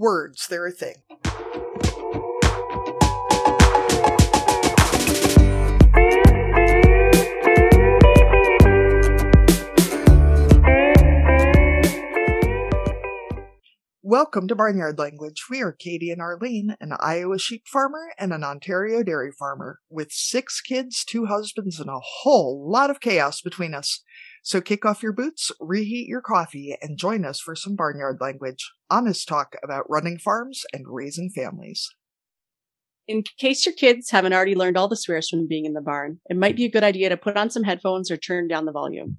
Words, they're a thing. Welcome to Barnyard Language. We are Katie and Arlene, an Iowa sheep farmer and an Ontario dairy farmer, with six kids, two husbands, and a whole lot of chaos between us. So kick off your boots, reheat your coffee, and join us for some Barnyard Language. Honest talk about running farms and raising families. In case your kids haven't already learned all the swears from being in the barn, it might be a good idea to put on some headphones or turn down the volume.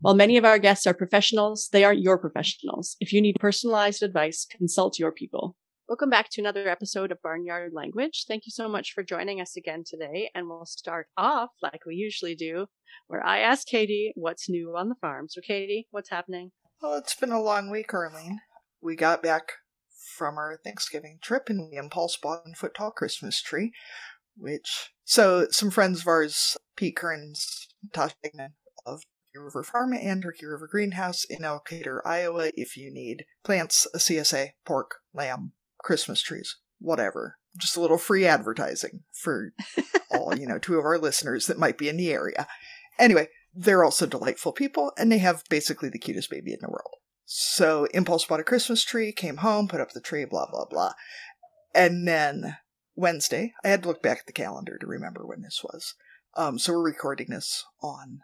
While many of our guests are professionals, they aren't your professionals. If you need personalized advice, consult your people. Welcome back to another episode of Barnyard Language. Thank you so much for joining us again today. And we'll start off like we usually do, where I ask Katie what's new on the farm. So, Katie, what's happening? Well, it's been a long week, Arlene. We got back from our Thanksgiving trip and we impulse bought a foot tall Christmas tree, which, so some friends of ours, Pete Kearns, Tasha Dignan of Turkey River Farm and Turkey River Greenhouse in Elkader, Iowa, if you need plants, a CSA, pork, lamb, Christmas trees, whatever. Just a little free advertising for all, you know, two of our listeners that might be in the area. Anyway, they're also delightful people, and they have basically the cutest baby in the world. So Impulse bought a Christmas tree, came home, put up the tree, blah, blah, blah. And then Wednesday, I had to look back at the calendar to remember when this was. Um, so we're recording this on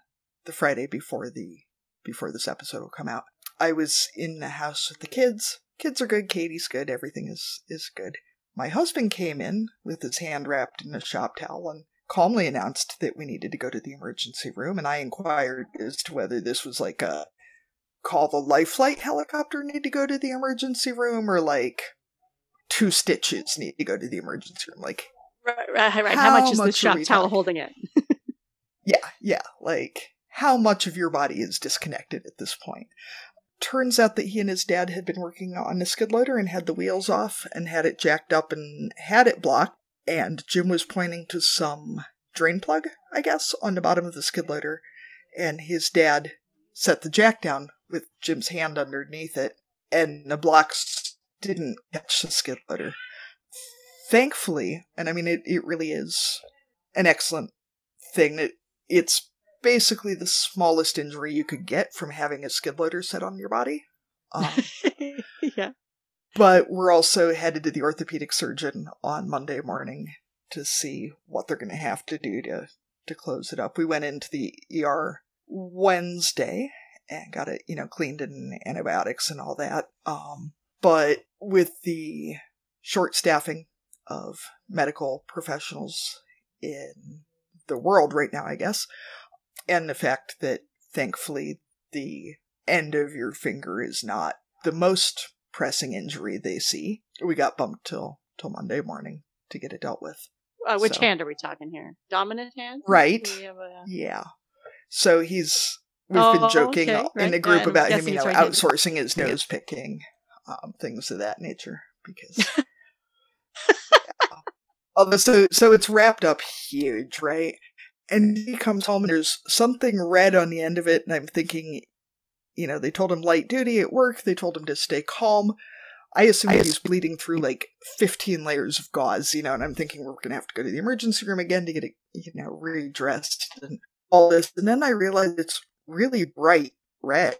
the Friday before the before this episode will come out. I was in the house with the kids. Kids are good, Katie's good, everything is is good. My husband came in with his hand wrapped in a shop towel and calmly announced that we needed to go to the emergency room and I inquired as to whether this was like a call the life flight helicopter need to go to the emergency room or like two stitches need to go to the emergency room like right, right, right. How, how much is the shop towel holding it yeah yeah like how much of your body is disconnected at this point. Turns out that he and his dad had been working on a skid loader and had the wheels off and had it jacked up and had it blocked. And Jim was pointing to some drain plug, I guess, on the bottom of the skid loader. And his dad set the jack down with Jim's hand underneath it, and the blocks didn't catch the skid loader. Thankfully, and I mean, it, it really is an excellent thing that it's basically the smallest injury you could get from having a skid loader set on your body. Um, yeah. But we're also headed to the orthopedic surgeon on Monday morning to see what they're going to have to do to to close it up. We went into the ER Wednesday and got it, you know, cleaned and antibiotics and all that. Um, but with the short staffing of medical professionals in the world right now, I guess, and the fact that thankfully the end of your finger is not the most pressing injury they see. We got bumped till till Monday morning to get it dealt with. Uh, which so. hand are we talking here? Dominant hand, right? A... Yeah. So he's we've oh, been joking okay, right. in the group about him, you know, right outsourcing his nose picking, um, things of that nature. Because, yeah. although so so it's wrapped up huge, right? And he comes home and there's something red on the end of it, and I'm thinking, you know, they told him light duty at work, they told him to stay calm. I assume I he's bleeding through like 15 layers of gauze, you know, and I'm thinking we're gonna have to go to the emergency room again to get it, you know, redressed and all this. And then I realize it's really bright red.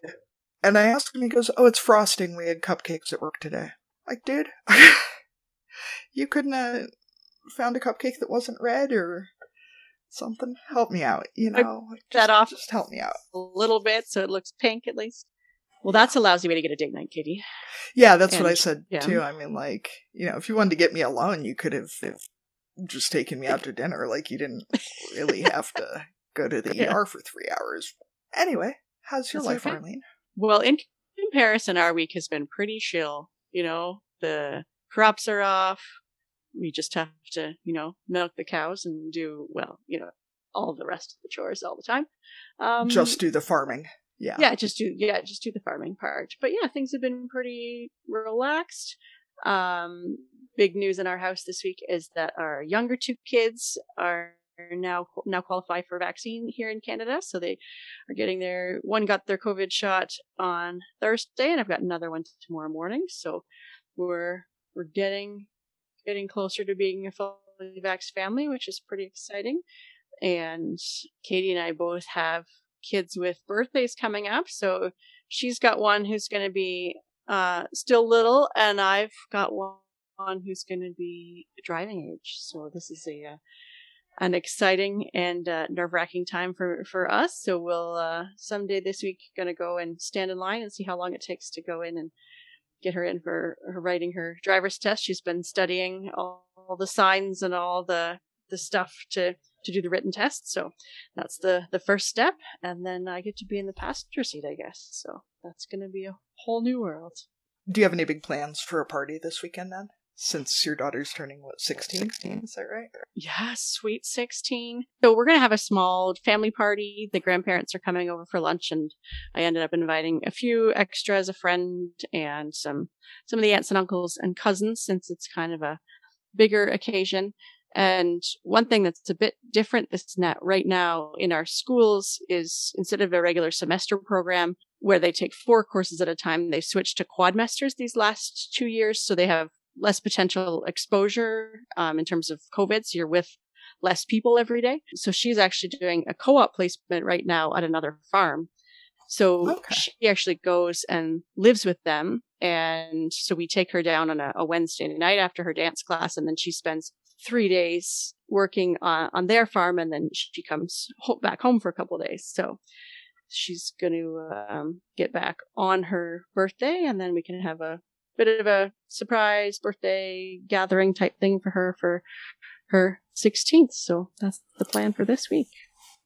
And I asked him, he goes, Oh, it's frosting. We had cupcakes at work today. Like, dude, you couldn't have found a cupcake that wasn't red or something. Help me out, you know. Just, that off. Just help me out a little bit so it looks pink at least. Well, that's a lousy way to get a date night, Kitty. Yeah, that's and, what I said yeah. too. I mean, like, you know, if you wanted to get me alone, you could have just taken me out to dinner. Like, you didn't really have to go to the yeah. ER for three hours. Anyway, how's your that's life, okay. Arlene? Well, in comparison, our week has been pretty chill. You know, the crops are off we just have to, you know, milk the cows and do, well, you know, all the rest of the chores all the time. Um, just do the farming. Yeah. Yeah, just do, yeah, just do the farming part. But yeah, things have been pretty relaxed. Um, big news in our house this week is that our younger two kids are now now qualify for vaccine here in Canada. So they are getting their one got their COVID shot on Thursday, and I've got another one tomorrow morning. So we're we're getting getting closer to being a fully vaxxed family, which is pretty exciting. And Katie and I both have kids with birthdays coming up, so she's got one who's going to be uh, still little, and I've got one who's going to be driving age. So this is a uh, an exciting and uh, nerve wracking time for for us. So we'll uh, someday this week to go and stand in line and see how long it takes to go in and get her in for her writing her driver's test. She's been studying all, all the signs and all the the stuff to to do the written test. So that's the the first step, and then I get to be in the passenger seat, I guess. So that's to be a whole new world. Do you have any big plans for a party this weekend then? Since your daughter's turning what 16 16 is that right? Yeah sweet 16 so we're gonna have a small family party. The grandparents are coming over for lunch and i ended up inviting a few extras a friend and some some of the aunts and uncles and cousins since it's kind of a bigger occasion. And one thing that's a bit different this net right now in our schools is instead of a regular semester program where they take four courses at a time, they switched to quadmesters these last two years. So they have less potential exposure um, in terms of COVID. So you're with less people every day. So she's actually doing a co-op placement right now at another farm. So okay. she actually goes and lives with them. And so we take her down on a, a, Wednesday night after her dance class. And then she spends three days working on, on their farm. And then she comes ho- back home for a couple days. So she's going to um, get back on her birthday. And then we can have a bit of a surprise birthday gathering type thing for her for her 16th. So that's the plan for this week.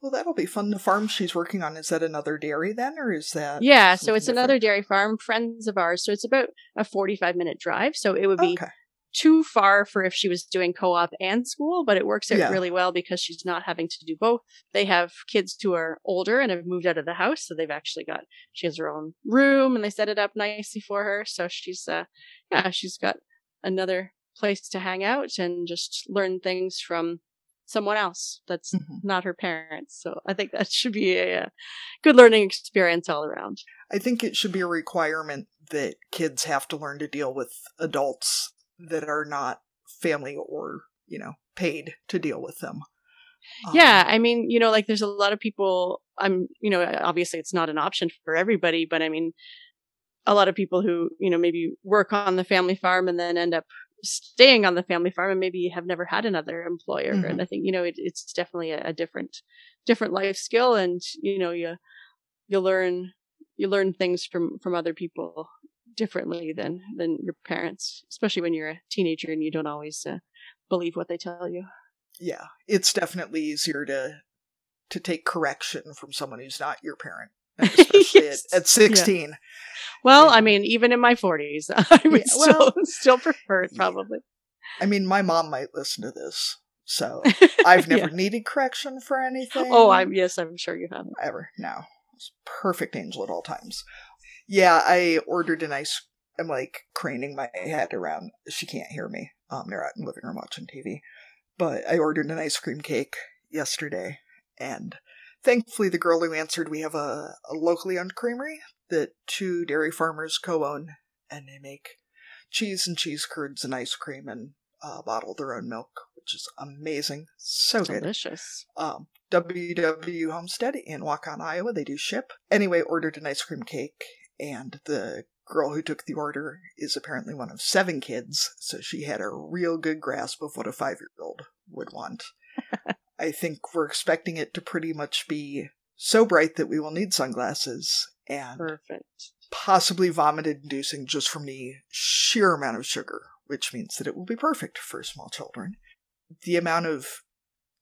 Well, that'll be fun. The farm she's working on, is that another dairy then, or is that? Yeah, so it's different? another dairy farm, friends of ours. So it's about a 45 minute drive. So it would be okay too far for if she was doing co-op and school, but it works out yeah. really well because she's not having to do both. They have kids who are older and have moved out of the house, so they've actually got she has her own room and they set it up nicely for her. So she's uh yeah, she's got another place to hang out and just learn things from someone else that's mm-hmm. not her parents. So I think that should be a, a good learning experience all around. I think it should be a requirement that kids have to learn to deal with adults that are not family or you know paid to deal with them yeah um, i mean you know like there's a lot of people i'm you know obviously it's not an option for everybody but i mean a lot of people who you know maybe work on the family farm and then end up staying on the family farm and maybe have never had another employer mm-hmm. and i think you know it, it's definitely a, a, different different life skill and you know you you learn you learn things from from other people differently than than your parents, especially when you're a teenager and you don't always uh, believe what they tell you. Yeah, it's definitely easier to to take correction from someone who's not your parent, especially yes. at, at, 16. Yeah. Well, yeah. I mean, even in my 40s, I would yeah, well, still still prefer it probably. I mean, my mom might listen to this, so I've never needed correction for anything. Oh, I'm yes, I'm sure you haven't ever. No, perfect angel at all times. Yeah, I ordered an ice. I'm like craning my head around. She can't hear me. Um, they're out in the living room watching TV. But I ordered an ice cream cake yesterday, and thankfully, the girl who answered, we have a, a locally owned creamery that two dairy farmers co-own, and they make cheese and cheese curds and ice cream and uh, bottle their own milk, which is amazing. So Delicious. good. Delicious. Um, WW Homestead in Waukon, Iowa. They do ship. Anyway, ordered an ice cream cake and the girl who took the order is apparently one of seven kids, so she had a real good grasp of what a five year old would want. I think we're expecting it to pretty much be so bright that we will need sunglasses and perfect possibly vomit inducing just from the sheer amount of sugar which means that it will be perfect for small children the amount of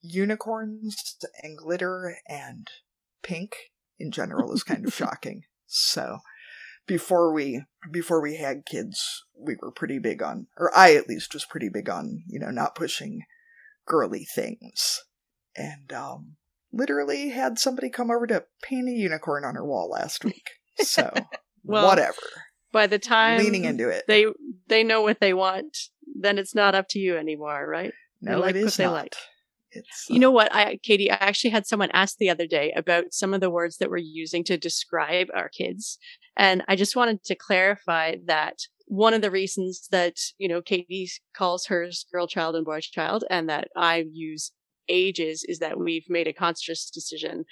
unicorns and glitter and pink in general is kind of shocking so before we before we had kids, we were pretty big on, or I at least was pretty big on, you know, not pushing girly things, and um, literally had somebody come over to paint a unicorn on her wall last week. So well, whatever. By the time leaning into it, they they know what they want. Then it's not up to you anymore, right? No, like it is not. Like. It's, uh, you know what, I, Katie, I actually had someone ask the other day about some of the words that we're using to describe our kids. And I just wanted to clarify that one of the reasons that, you know, Katie calls hers girl child and boy child and that I use ages is that we've made a conscious decision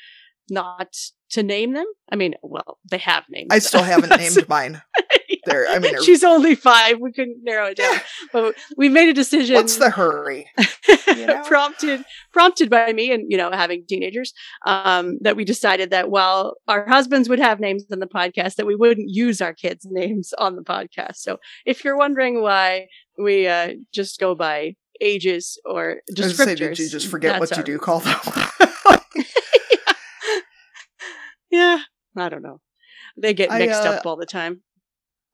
not to name them. I mean, well, they have names. I still haven't named mine. There, I mean, she's only five. We couldn't narrow it down, but we made a decision. What's the hurry? You know? prompted, prompted by me, and you know, having teenagers, um, that we decided that while our husbands would have names on the podcast, that we wouldn't use our kids' names on the podcast. So, if you're wondering why we uh, just go by ages or descriptors, say, did you just forget what you do call them? yeah, I don't know. They get mixed I, uh, up all the time.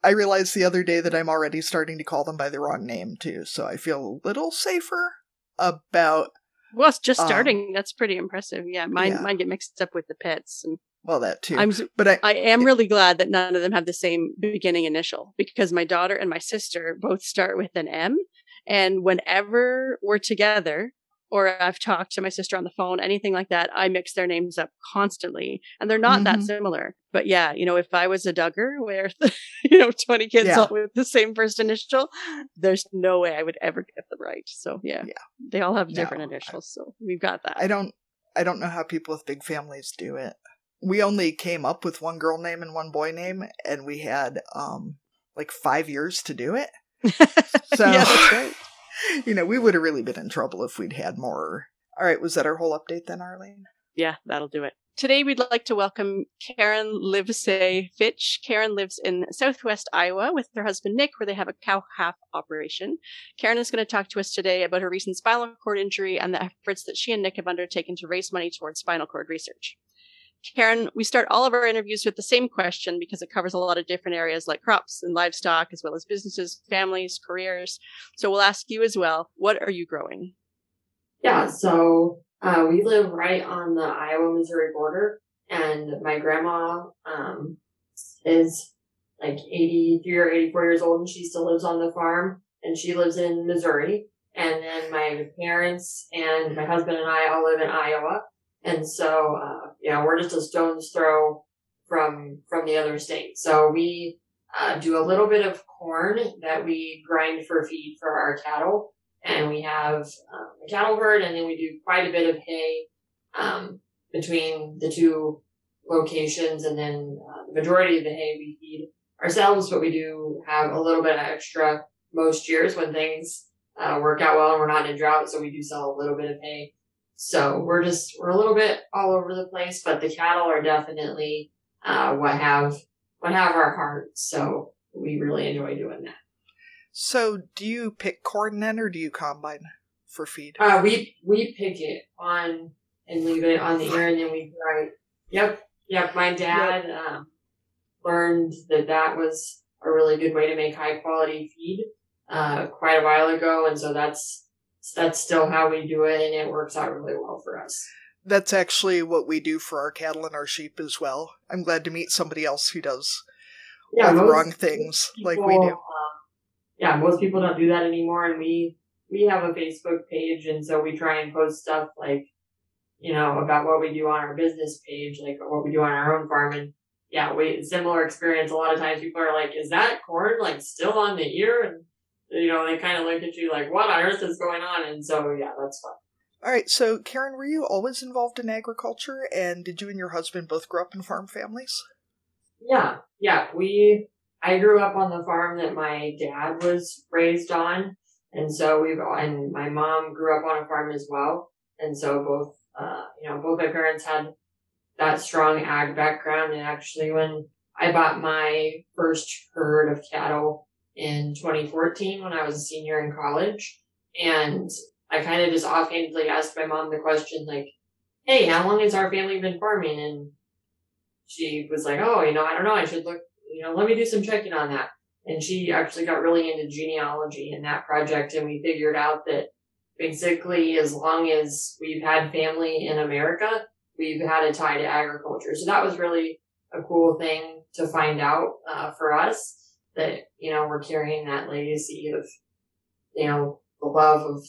I realized the other day that I'm already starting to call them by the wrong name too, so I feel a little safer about. Well, it's just um, starting. Um, That's pretty impressive. Yeah, mine yeah. mine get mixed up with the pets and. Well, that too. I'm, but I, I am really glad that none of them have the same beginning initial because my daughter and my sister both start with an M, and whenever we're together, or I've talked to my sister on the phone, anything like that, I mix their names up constantly. And they're not mm-hmm. that similar. But yeah, you know, if I was a Duggar where, you know, 20 kids yeah. all with the same first initial, there's no way I would ever get them right. So yeah, yeah. they all have different no, initials. I, so we've got that. I don't, I don't know how people with big families do it. We only came up with one girl name and one boy name, and we had, um, like five years to do it. So yeah, that's right. you know, we would have really been in trouble if we'd had more. All right, was that our whole update then, Arlene? Yeah, that'll do it. Today, we'd like to welcome Karen Livesay Fitch. Karen lives in southwest Iowa with her husband Nick, where they have a cow calf operation. Karen is going to talk to us today about her recent spinal cord injury and the efforts that she and Nick have undertaken to raise money towards spinal cord research. Karen, we start all of our interviews with the same question because it covers a lot of different areas like crops and livestock, as well as businesses, families, careers. So we'll ask you as well what are you growing? Yeah, so uh, we live right on the Iowa Missouri border, and my grandma um, is like 83 or 84 years old, and she still lives on the farm, and she lives in Missouri. And then my parents and my husband and I all live in Iowa. And so, uh, yeah, we're just a stone's throw from, from the other state. So we, uh, do a little bit of corn that we grind for feed for our cattle. And we have um, a cattle herd and then we do quite a bit of hay, um, between the two locations. And then uh, the majority of the hay we feed ourselves, but we do have a little bit of extra most years when things, uh, work out well and we're not in drought. So we do sell a little bit of hay so we're just, we're a little bit all over the place, but the cattle are definitely, uh, what have, what have our hearts. So we really enjoy doing that. So do you pick corn then or do you combine for feed? Uh, we, we pick it on and leave it on the ear and then we grind. Yep. Yep. My dad, yep. um, learned that that was a really good way to make high quality feed, uh, quite a while ago. And so that's, that's still how we do it and it works out really well for us. That's actually what we do for our cattle and our sheep as well. I'm glad to meet somebody else who does yeah, all the wrong things people, like we do. Uh, yeah, most people don't do that anymore and we we have a Facebook page and so we try and post stuff like you know about what we do on our business page, like what we do on our own farm and yeah, we similar experience. A lot of times people are like, "Is that corn like still on the ear?" And you know, they kind of look at you like, what on earth is going on? And so, yeah, that's fun. All right, so Karen, were you always involved in agriculture, and did you and your husband both grow up in farm families? Yeah, yeah. We, I grew up on the farm that my dad was raised on, and so we've, and my mom grew up on a farm as well, and so both, uh, you know, both my parents had that strong ag background, and actually, when I bought my first herd of cattle in 2014 when I was a senior in college. And I kind of just offhandedly asked my mom the question, like, Hey, how long has our family been farming? And she was like, Oh, you know, I don't know. I should look, you know, let me do some checking on that. And she actually got really into genealogy in that project. And we figured out that basically as long as we've had family in America, we've had a tie to agriculture. So that was really a cool thing to find out uh, for us that, you know, we're carrying that legacy of, you know, the love of,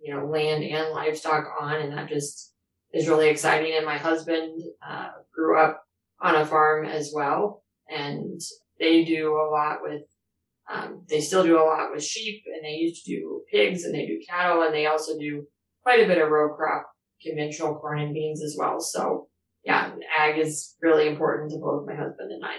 you know, land and livestock on. And that just is really exciting. And my husband, uh, grew up on a farm as well. And they do a lot with, um, they still do a lot with sheep and they used to do pigs and they do cattle and they also do quite a bit of row crop, conventional corn and beans as well. So yeah, ag is really important to both my husband and I.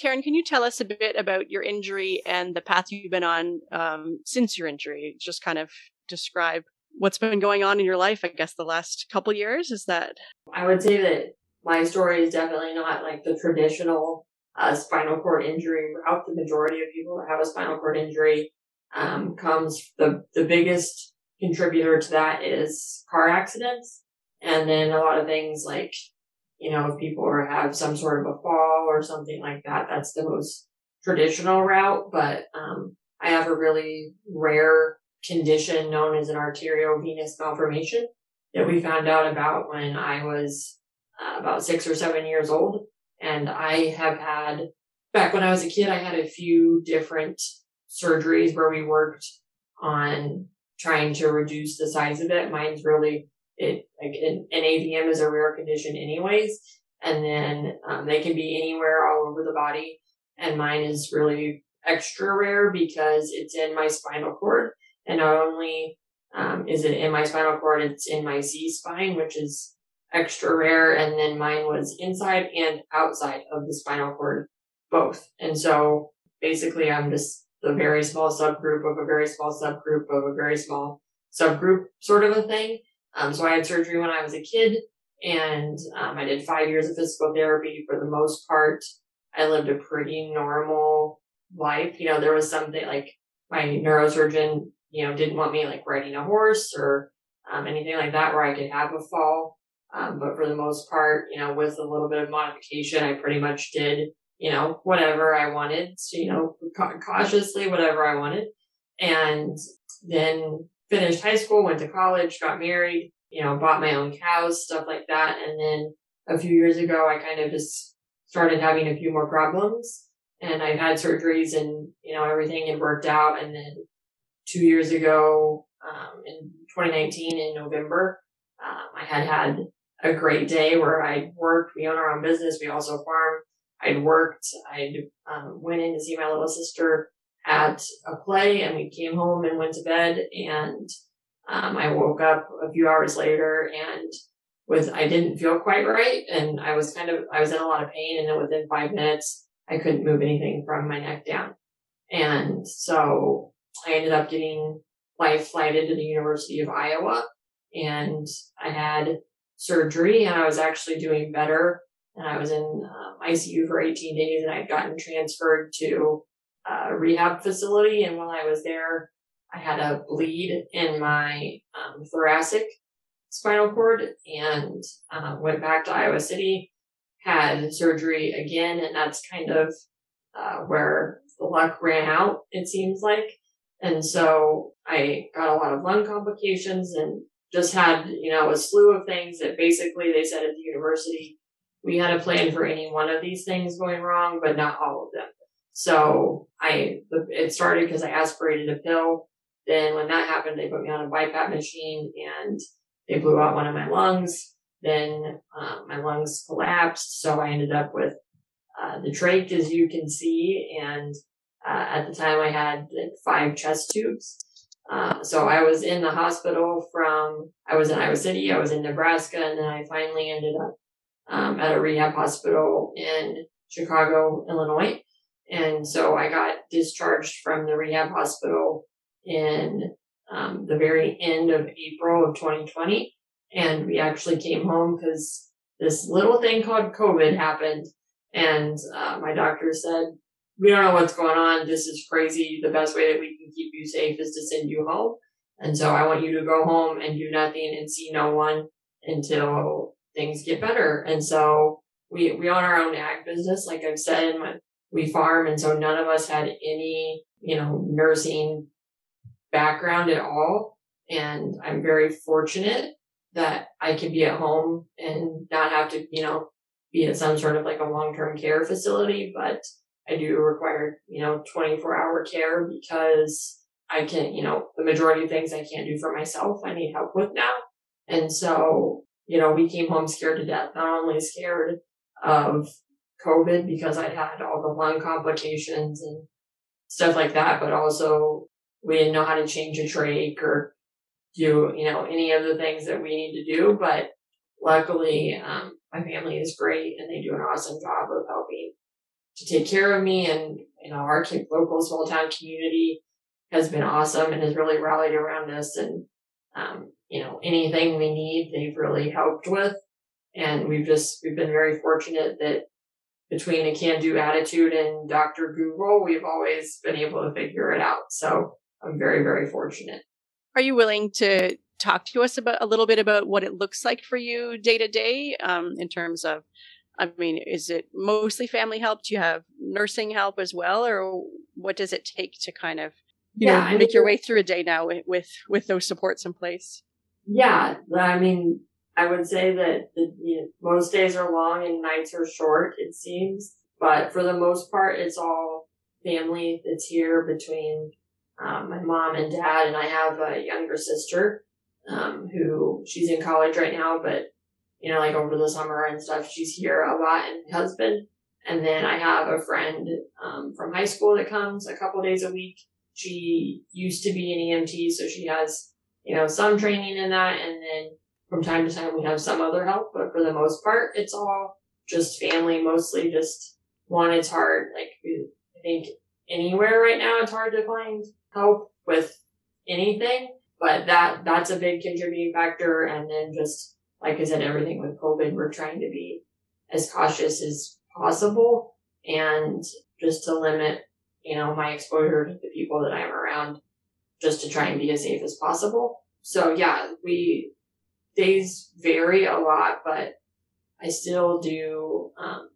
Karen, can you tell us a bit about your injury and the path you've been on um, since your injury? Just kind of describe what's been going on in your life, I guess, the last couple years. Is that? I would say that my story is definitely not like the traditional uh, spinal cord injury route. The majority of people that have a spinal cord injury um, comes the the biggest contributor to that is car accidents, and then a lot of things like you know if people are, have some sort of a fall or something like that. That's the most traditional route, but um, I have a really rare condition known as an arteriovenous malformation that we found out about when I was uh, about six or seven years old. And I have had, back when I was a kid, I had a few different surgeries where we worked on trying to reduce the size of it. Mine's really, it, like an, an AVM is a rare condition anyways. And then um, they can be anywhere all over the body. And mine is really extra rare because it's in my spinal cord. And not only um, is it in my spinal cord, it's in my C spine, which is extra rare. And then mine was inside and outside of the spinal cord, both. And so basically I'm just the very small subgroup of a very small subgroup of a very small subgroup sort of a thing. Um, so I had surgery when I was a kid and um, I did five years of physical therapy for the most part. I lived a pretty normal life. You know, there was something like my neurosurgeon, you know, didn't want me like riding a horse or um, anything like that where I could have a fall. Um, but for the most part, you know, with a little bit of modification, I pretty much did, you know, whatever I wanted, so, you know, ca- cautiously, whatever I wanted. And then finished high school, went to college, got married, you know, bought my own cows, stuff like that. And then a few years ago, I kind of just started having a few more problems and I've had surgeries and, you know, everything had worked out. And then two years ago, um, in 2019 in November, um, I had had a great day where I worked. We own our own business. We also farm. I'd worked. I um, went in to see my little sister at a play, and we came home and went to bed. And um, I woke up a few hours later, and with I didn't feel quite right, and I was kind of I was in a lot of pain. And then within five minutes, I couldn't move anything from my neck down. And so I ended up getting life flighted to the University of Iowa, and I had surgery and I was actually doing better. And I was in um, ICU for 18 days and I'd gotten transferred to a rehab facility. And while I was there, I had a bleed in my um, thoracic spinal cord and uh, went back to Iowa City, had surgery again. And that's kind of uh, where the luck ran out, it seems like. And so I got a lot of lung complications and just had, you know, a slew of things that basically they said at the university, we had a plan for any one of these things going wrong, but not all of them. So I, it started because I aspirated a pill. Then when that happened, they put me on a BiPAP machine and they blew out one of my lungs. Then um, my lungs collapsed. So I ended up with uh, the trach, as you can see. And uh, at the time I had like, five chest tubes. Uh, so I was in the hospital from, I was in Iowa City, I was in Nebraska, and then I finally ended up um, at a rehab hospital in Chicago, Illinois. And so I got discharged from the rehab hospital in um, the very end of April of 2020. And we actually came home because this little thing called COVID happened. And uh, my doctor said, we don't know what's going on. This is crazy. The best way that we can keep you safe is to send you home. And so I want you to go home and do nothing and see no one until things get better. And so we, we own our own ag business. Like I've said, we farm. And so none of us had any, you know, nursing background at all. And I'm very fortunate that I can be at home and not have to, you know, be at some sort of like a long-term care facility, but I do require, you know, 24 hour care because I can't, you know, the majority of things I can't do for myself, I need help with now. And so, you know, we came home scared to death, not only scared of COVID because I had all the lung complications and stuff like that. But also we didn't know how to change a trach or do, you know, any of the things that we need to do. But luckily, um, my family is great and they do an awesome job of helping to take care of me. And, you know, our local small town community has been awesome and has really rallied around us. And, um, you know, anything we need, they've really helped with. And we've just, we've been very fortunate that between a can do attitude and Dr. Google, we've always been able to figure it out. So I'm very, very fortunate. Are you willing to talk to us about a little bit about what it looks like for you day to day um, in terms of I mean, is it mostly family help? Do you have nursing help as well, or what does it take to kind of you yeah, know I make mean, your way through a day now with with those supports in place? Yeah, I mean, I would say that the, you know, most days are long and nights are short. It seems, but for the most part, it's all family that's here between um, my mom and dad, and I have a younger sister um, who she's in college right now, but you know, like over the summer and stuff, she's here a lot and husband. And then I have a friend um, from high school that comes a couple days a week. She used to be an EMT, so she has, you know, some training in that. And then from time to time, we have some other help, but for the most part, it's all just family, mostly just one, it's hard. Like, I think anywhere right now, it's hard to find help with anything but that that's a big contributing factor. And then just like I said, everything with COVID, we're trying to be as cautious as possible and just to limit, you know, my exposure to the people that I'm around just to try and be as safe as possible. So yeah, we days vary a lot, but I still do um,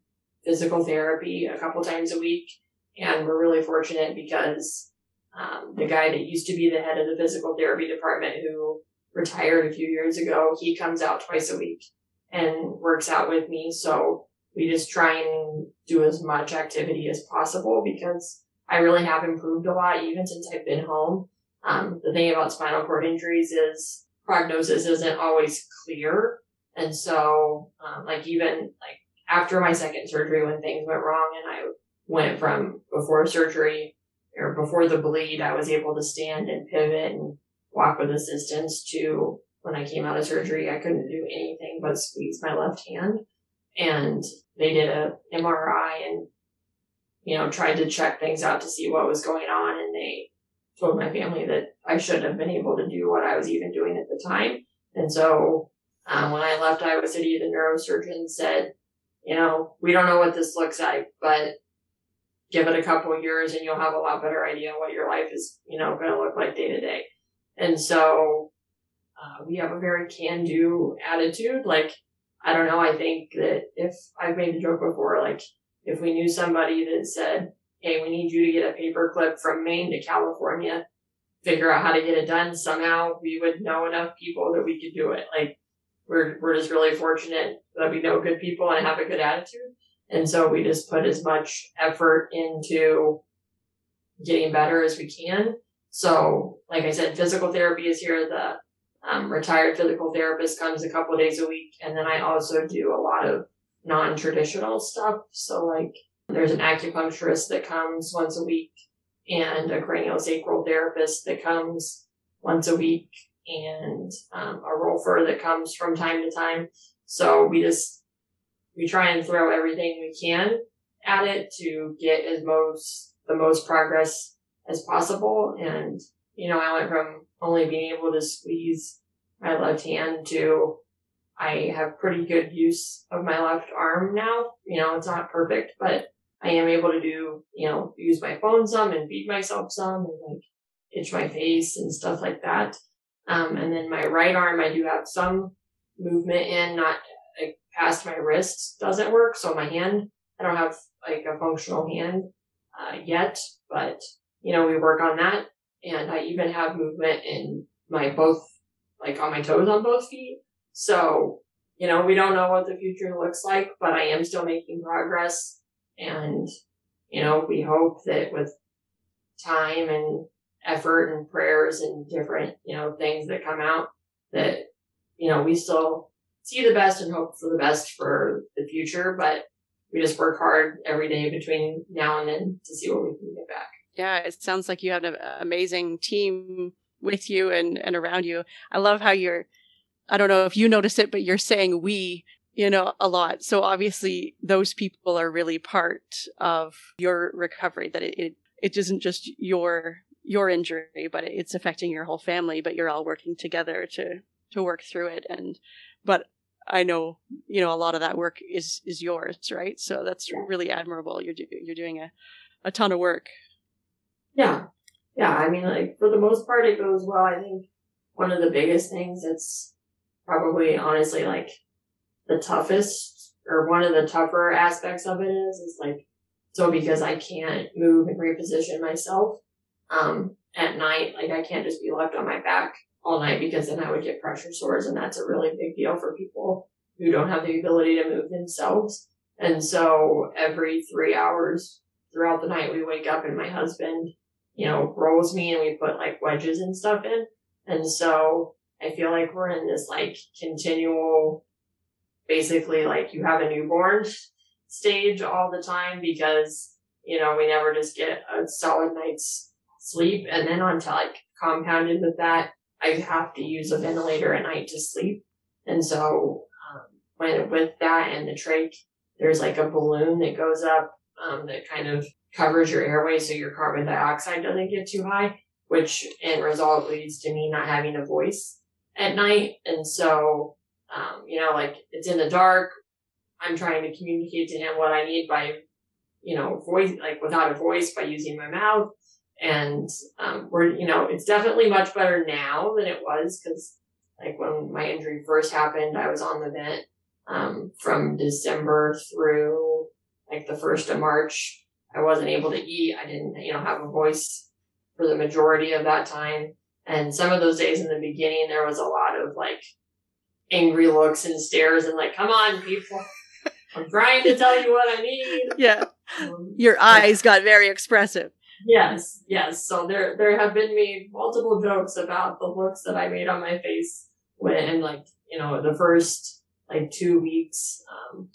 physical therapy a couple times a week, and we're really fortunate because um, the guy that used to be the head of the physical therapy department who retired a few years ago, he comes out twice a week and works out with me. So we just try and do as much activity as possible because I really have improved a lot even since I've been home. Um, the thing about spinal cord injuries is prognosis isn't always clear. And so, um, like even like after my second surgery when things went wrong and I went from before surgery or before the bleed, I was able to stand and pivot and walk with assistance to when I came out of surgery, I couldn't do anything but squeeze my left hand. And they did a MRI and, you know, tried to check things out to see what was going on. And they told my family that I shouldn't have been able to do what I was even doing at the time. And so, um, when I left Iowa City, the neurosurgeon said, you know, we don't know what this looks like, but give it a couple years and you'll have a lot better idea what your life is, you know, going to look like day to day. And so, uh, we have a very can do attitude. Like, I don't know. I think that if I've made the joke before, like, if we knew somebody that said, Hey, we need you to get a paperclip from Maine to California, figure out how to get it done somehow, we would know enough people that we could do it. Like, we're, we're just really fortunate that we know good people and have a good attitude. And so we just put as much effort into getting better as we can. So, like I said, physical therapy is here. The um, retired physical therapist comes a couple days a week. And then I also do a lot of non-traditional stuff. So like there's an acupuncturist that comes once a week and a craniosacral therapist that comes once a week and um, a Rolfer that comes from time to time. So we just we try and throw everything we can at it to get as most the most progress as possible. And you know, I went from only being able to squeeze my left hand to I have pretty good use of my left arm now. You know, it's not perfect, but I am able to do, you know, use my phone some and feed myself some and like itch my face and stuff like that. Um, and then my right arm, I do have some movement in, not like past my wrist doesn't work. So my hand, I don't have like a functional hand uh, yet, but you know, we work on that. And I even have movement in my both, like on my toes on both feet. So, you know, we don't know what the future looks like, but I am still making progress. And, you know, we hope that with time and effort and prayers and different, you know, things that come out that, you know, we still see the best and hope for the best for the future, but we just work hard every day between now and then to see what we can get back. Yeah, it sounds like you have an amazing team with you and, and around you. I love how you're, I don't know if you notice it, but you're saying we, you know, a lot. So obviously those people are really part of your recovery, that it, it, it isn't just your, your injury, but it's affecting your whole family, but you're all working together to, to work through it. And, but I know, you know, a lot of that work is, is yours, right? So that's really admirable. You're, do, you're doing a, a ton of work. Yeah. Yeah. I mean, like for the most part, it goes well. I think one of the biggest things that's probably honestly like the toughest or one of the tougher aspects of it is, is like, so because I can't move and reposition myself, um, at night, like I can't just be left on my back all night because then I would get pressure sores and that's a really big deal for people who don't have the ability to move themselves. And so every three hours throughout the night, we wake up and my husband, you know, rolls me and we put like wedges and stuff in. And so I feel like we're in this like continual, basically like you have a newborn stage all the time because, you know, we never just get a solid night's sleep. And then on to like compounded with that, I have to use a ventilator at night to sleep. And so, um, when, with that and the trach, there's like a balloon that goes up, um, that kind of covers your airway so your carbon dioxide doesn't get too high, which in result leads to me not having a voice at night. And so, um, you know, like it's in the dark. I'm trying to communicate to him what I need by, you know, voice, like without a voice by using my mouth. And, um, we're, you know, it's definitely much better now than it was because like when my injury first happened, I was on the vent, um, from December through like the first of March. I wasn't able to eat. I didn't, you know, have a voice for the majority of that time. And some of those days in the beginning, there was a lot of like angry looks and stares and like, come on, people. I'm trying to tell you what I need. Yeah. Um, Your eyes got very expressive. Yes, yes. So there, there have been made multiple jokes about the looks that I made on my face when, like, you know, the first like two weeks, um,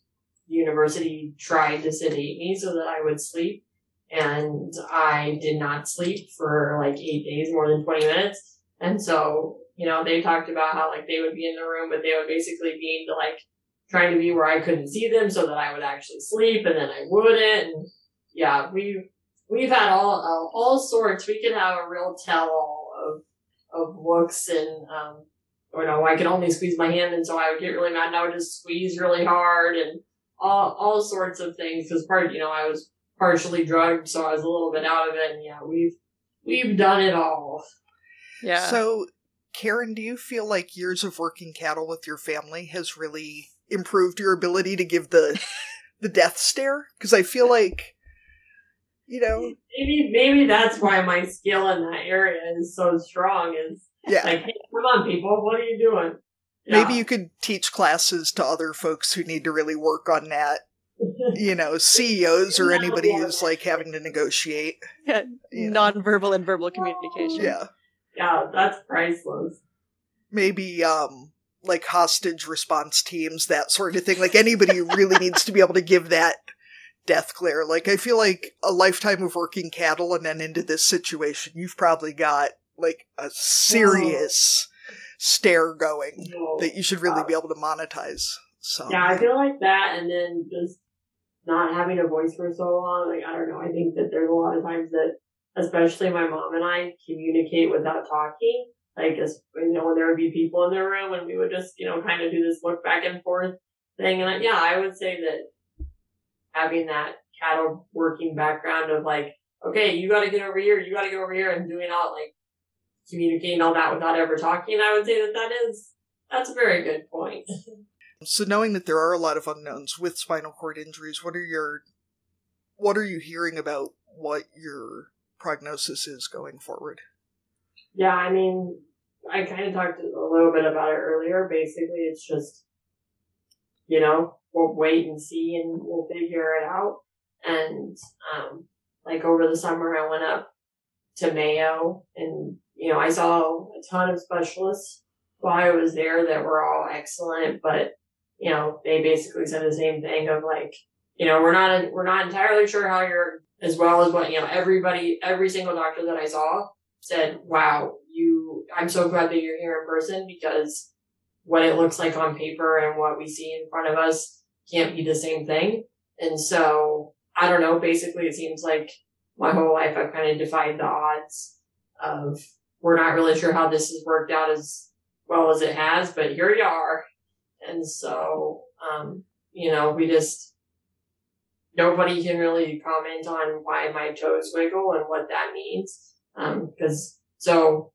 university tried to sedate me so that I would sleep and I did not sleep for like eight days, more than 20 minutes. And so, you know, they talked about how like they would be in the room, but they would basically be to like trying to be where I couldn't see them so that I would actually sleep and then I wouldn't. And yeah, we've, we've had all, uh, all sorts. We could have a real tell all of, of looks and, um, you know, I could only squeeze my hand and so I would get really mad and I would just squeeze really hard and all, all sorts of things because part, you know, I was partially drugged, so I was a little bit out of it. And yeah, we've we've done it all. Yeah. So, Karen, do you feel like years of working cattle with your family has really improved your ability to give the the death stare? Because I feel like, you know, maybe maybe that's why my skill in that area is so strong. Is yeah, like, hey, come on, people, what are you doing? Yeah. Maybe you could teach classes to other folks who need to really work on that you know, CEOs or anybody who's like having to negotiate. Yeah, non-verbal and verbal communication. Yeah. Yeah, that's priceless. Maybe um like hostage response teams, that sort of thing. Like anybody really needs to be able to give that death glare. Like I feel like a lifetime of working cattle and then into this situation, you've probably got like a serious stare going that you should really be able to monetize. So Yeah, I feel like that and then just not having a voice for so long, like, I don't know. I think that there's a lot of times that, especially my mom and I communicate without talking. Like, as, you know, when there would be people in the room and we would just, you know, kind of do this look back and forth thing. And I, yeah, I would say that having that cattle working background of like, okay, you got to get over here, you got to get over here and doing all like communicating all that without ever talking, I would say that that is, that's a very good point. So knowing that there are a lot of unknowns with spinal cord injuries, what are your what are you hearing about what your prognosis is going forward? Yeah, I mean, I kind of talked a little bit about it earlier. Basically, it's just, you know, we'll wait and see and we'll figure it out. And, um, like over the summer, I went up to Mayo and, you know, I saw a ton of specialists while I was there that were all excellent, but you know, they basically said the same thing of like, you know, we're not, we're not entirely sure how you're as well as what, you know, everybody, every single doctor that I saw said, wow, you, I'm so glad that you're here in person because what it looks like on paper and what we see in front of us can't be the same thing. And so I don't know, basically it seems like my whole life I've kind of defied the odds of we're not really sure how this has worked out as well as it has, but here you are. And so, um, you know, we just, nobody can really comment on why my toes wiggle and what that means. Um, cause so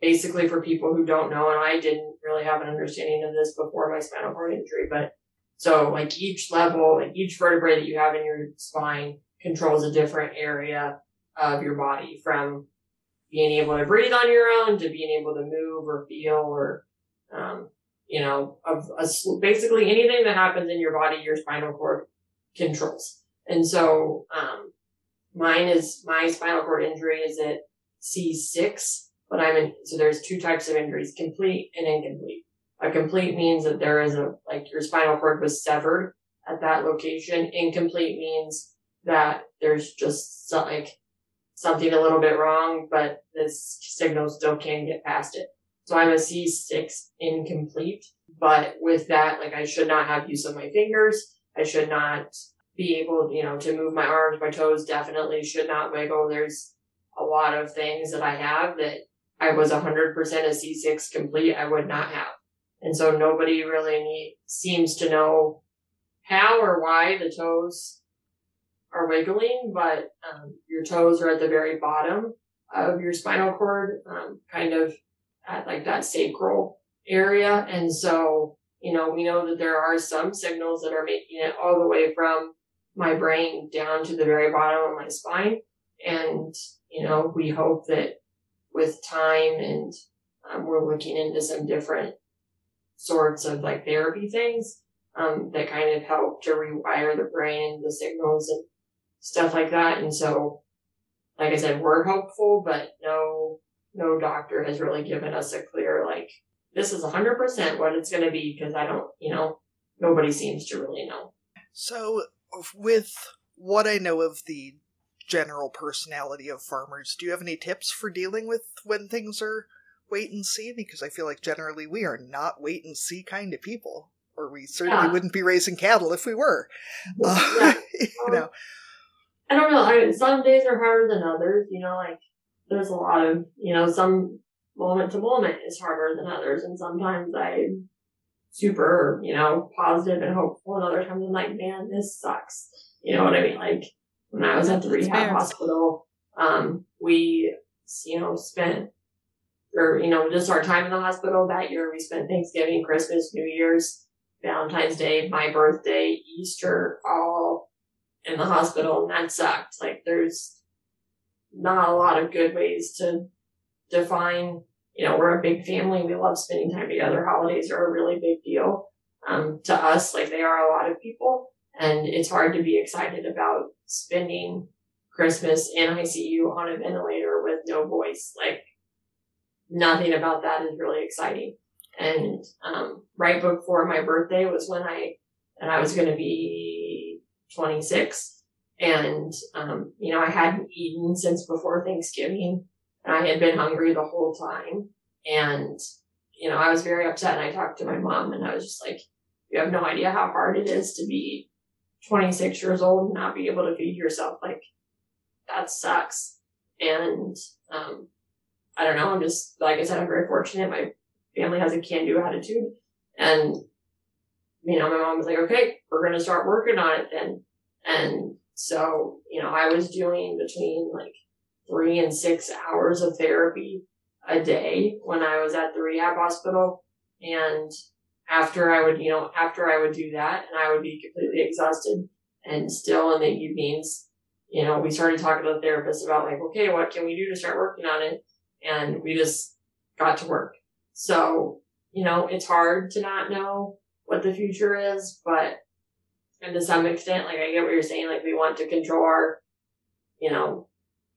basically for people who don't know, and I didn't really have an understanding of this before my spinal cord injury, but so like each level, like each vertebrae that you have in your spine controls a different area of your body from being able to breathe on your own to being able to move or feel or, um, you know, a, basically anything that happens in your body, your spinal cord controls. And so, um, mine is my spinal cord injury is at C6, but I'm in, so there's two types of injuries, complete and incomplete. A complete means that there is a, like your spinal cord was severed at that location. Incomplete means that there's just some, like something a little bit wrong, but this signal still can get past it. So I'm a C6 incomplete, but with that, like I should not have use of my fingers. I should not be able, you know, to move my arms, my toes definitely should not wiggle. There's a lot of things that I have that I was 100% a C6 complete. I would not have. And so nobody really need, seems to know how or why the toes are wiggling, but um, your toes are at the very bottom of your spinal cord, um, kind of at like that sacral area. And so, you know, we know that there are some signals that are making it all the way from my brain down to the very bottom of my spine. And, you know, we hope that with time and um, we're looking into some different sorts of like therapy things um, that kind of help to rewire the brain, the signals and stuff like that. And so, like I said, we're hopeful, but no, no doctor has really given us a clear, like, this is 100% what it's going to be because I don't, you know, nobody seems to really know. So, with what I know of the general personality of farmers, do you have any tips for dealing with when things are wait and see? Because I feel like generally we are not wait and see kind of people, or we certainly yeah. wouldn't be raising cattle if we were. Uh, yeah. you know, I don't know. I mean, some days are harder than others. You know, like there's a lot of, you know, some moment to moment is harder than others. And sometimes I'm super, you know, positive and hopeful. And other times I'm like, man, this sucks. You know what I mean? Like when I was at the rehab hospital, um, we, you know, spent, or, you know, just our time in the hospital that year, we spent Thanksgiving, Christmas, New Year's, Valentine's Day, my birthday, Easter, all in the hospital and that sucked. Like there's not a lot of good ways to define, you know, we're a big family. We love spending time together. Holidays are a really big deal. Um, to us, like they are a lot of people and it's hard to be excited about spending Christmas in ICU on a ventilator with no voice. Like nothing about that is really exciting. And, um, right before my birthday was when I, and I was going to be 26. And, um, you know, I hadn't eaten since before Thanksgiving and I had been hungry the whole time. And, you know, I was very upset and I talked to my mom and I was just like, you have no idea how hard it is to be 26 years old and not be able to feed yourself. Like, that sucks. And, um, I don't know. I'm just, like I said, I'm very fortunate. My family has a can do attitude. And you know, my mom was like, okay, we're going to start working on it then. And so, you know, I was doing between like three and six hours of therapy a day when I was at the rehab hospital. And after I would, you know, after I would do that and I would be completely exhausted and still in the evenings, you know, we started talking to the therapist about like, okay, what can we do to start working on it? And we just got to work. So, you know, it's hard to not know what the future is, but and to some extent, like I get what you're saying, like we want to control our, you know,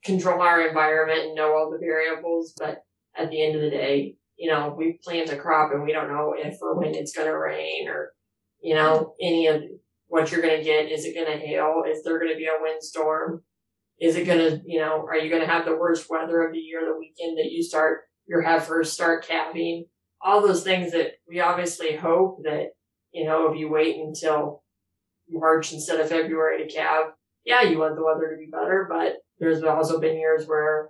control our environment and know all the variables, but at the end of the day, you know, we plant a crop and we don't know if or when it's going to rain or, you know, any of what you're going to get. Is it going to hail? Is there going to be a windstorm? is it gonna, you know, are you gonna have the worst weather of the year the weekend that you start your heifers start calving? All those things that we obviously hope that, you know, if you wait until March instead of February to calve, yeah, you want the weather to be better, but there's also been years where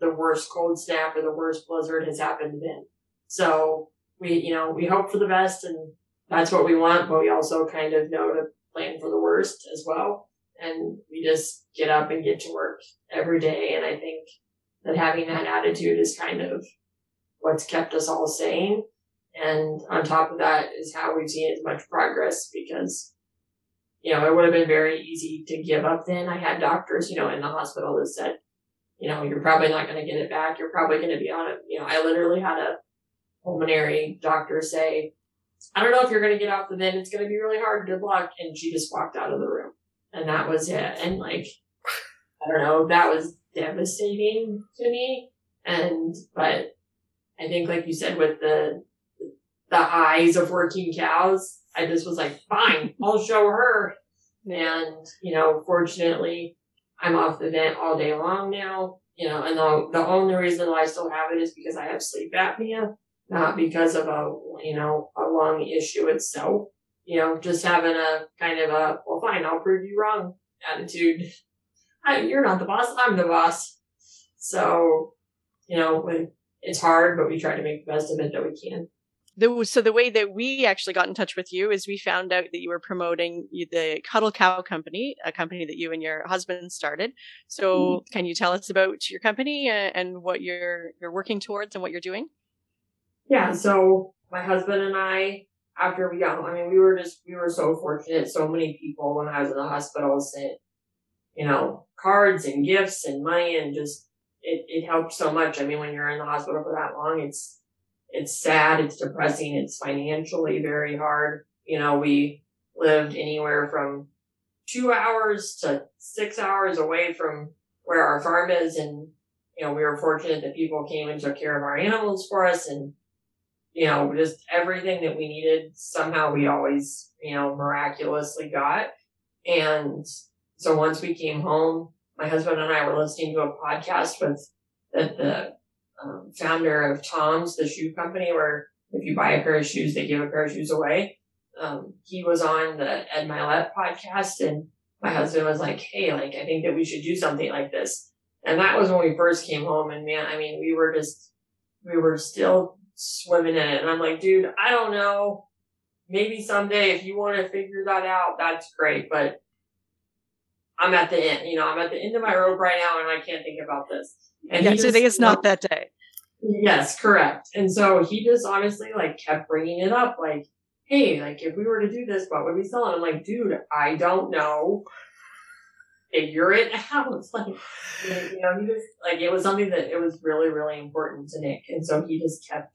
the worst cold snap or the worst blizzard has happened then. So we, you know, we hope for the best and that's what we want, but we also kind of know to plan for the worst as well. And we just get up and get to work every day. And I think that having that attitude is kind of what's kept us all sane. And on top of that is how we've seen as much progress because, you know, it would have been very easy to give up then. I had doctors, you know, in the hospital that said, you know, you're probably not going to get it back. You're probably going to be on it. You know, I literally had a pulmonary doctor say, I don't know if you're going to get off the vent. It's going to be really hard. Good luck. And she just walked out of the room. And that was it. And like, I don't know, that was devastating to me. And, but I think, like you said, with the, the eyes of working cows, I just was like, fine, I'll show her. And, you know, fortunately, I'm off the vent all day long now, you know, and the, the only reason I still have it is because I have sleep apnea not because of a, you know, a lung issue itself. You know, just having a kind of a, well, fine, I'll prove you wrong attitude. I, you're not the boss, I'm the boss. So, you know, when it's hard, but we try to make the best of it that we can. The, so the way that we actually got in touch with you is we found out that you were promoting the Cuddle Cow Company, a company that you and your husband started. So mm-hmm. can you tell us about your company and, and what you're you're working towards and what you're doing? yeah, so my husband and I, after we got home, I mean, we were just, we were so fortunate. So many people when I was in the hospital sent, you know, cards and gifts and money and just, it, it helped so much. I mean, when you're in the hospital for that long, it's, it's sad. It's depressing. It's financially very hard. You know, we lived anywhere from two hours to six hours away from where our farm is. And, you know, we were fortunate that people came and took care of our animals for us and, you know, just everything that we needed somehow we always, you know, miraculously got. And so once we came home, my husband and I were listening to a podcast with the, the um, founder of Tom's, the shoe company, where if you buy a pair of shoes, they give a pair of shoes away. Um, he was on the Ed Mylett podcast and my husband was like, Hey, like, I think that we should do something like this. And that was when we first came home. And man, I mean, we were just, we were still swimming in it. And I'm like, dude, I don't know. Maybe someday if you want to figure that out, that's great. But I'm at the end, you know, I'm at the end of my rope right now and I can't think about this. And yeah, today is not that day. Yes, correct. And so he just honestly like kept bringing it up, like, hey, like if we were to do this, what would we sell? And I'm like, dude, I don't know. Figure it out. like, you know, he just like it was something that it was really, really important to Nick, and so he just kept